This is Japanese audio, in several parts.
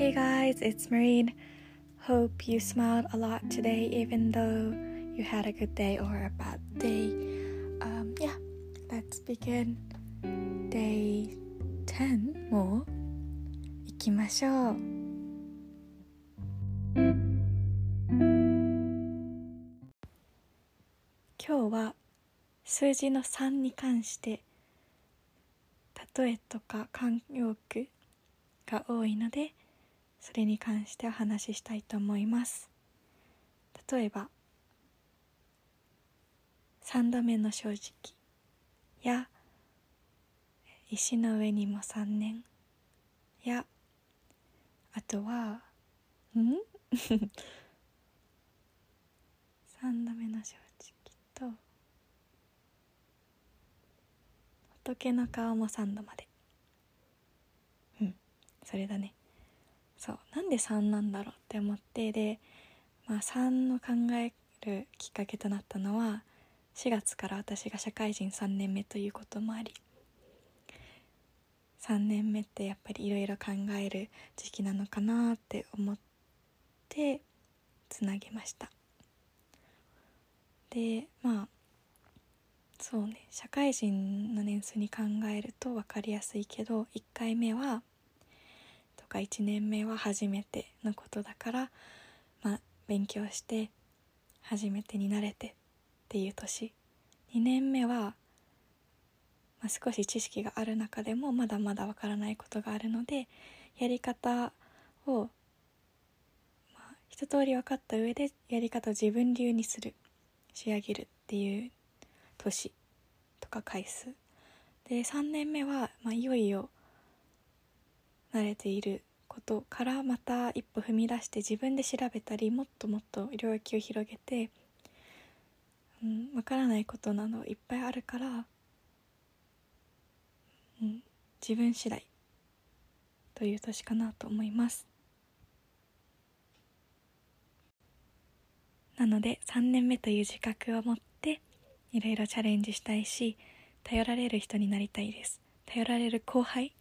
Hey guys, it's Marine. Hope you smiled a lot today, even though you had a good day or a bad day. Um, yeah, let's begin day 10も行きましょう。今日は数字の3に関して例えとか慣用句が多いのでそれに関してお話ししたいと思います。例えば3度目の正直。や石の上にも3年。やあとはん？3度目の正直と仏の顔も3度まで。うんそれだね。そうなんで3なんだろうって思ってで、まあ、3の考えるきっかけとなったのは4月から私が社会人3年目ということもあり3年目ってやっぱりいろいろ考える時期なのかなって思ってつなげました。でまあそうね社会人の年数に考えると分かりやすいけど1回目はか1年目は初めてのことだからまあ勉強して初めてになれてっていう年。2年目は、まあ、少し知識がある中でもまだまだわからないことがあるのでやり方を、まあ、一通り分かった上でやり方を自分流にする。仕上げるっていう年とか回数。で3年目は、まあ、いよいよ慣れていることからまた一歩踏み出して自分で調べたりもっともっと領域を広げて、うん、分からないことなどいっぱいあるから、うん、自分次第という年かなと思います。なので3年目という自覚を持っていろいろチャレンジしたいし頼られる人になりたいです。頼られる後輩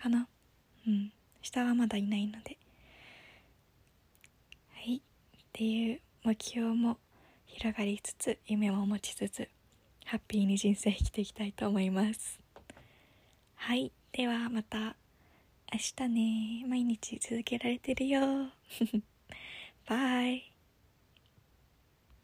かな。下はまだいないので。はい。っていう目標も広がりつつ夢も持ちつつハッピーに人生生きていきたいと思います。はい。ではまた明日ね。毎日続けられてるよ。バイ。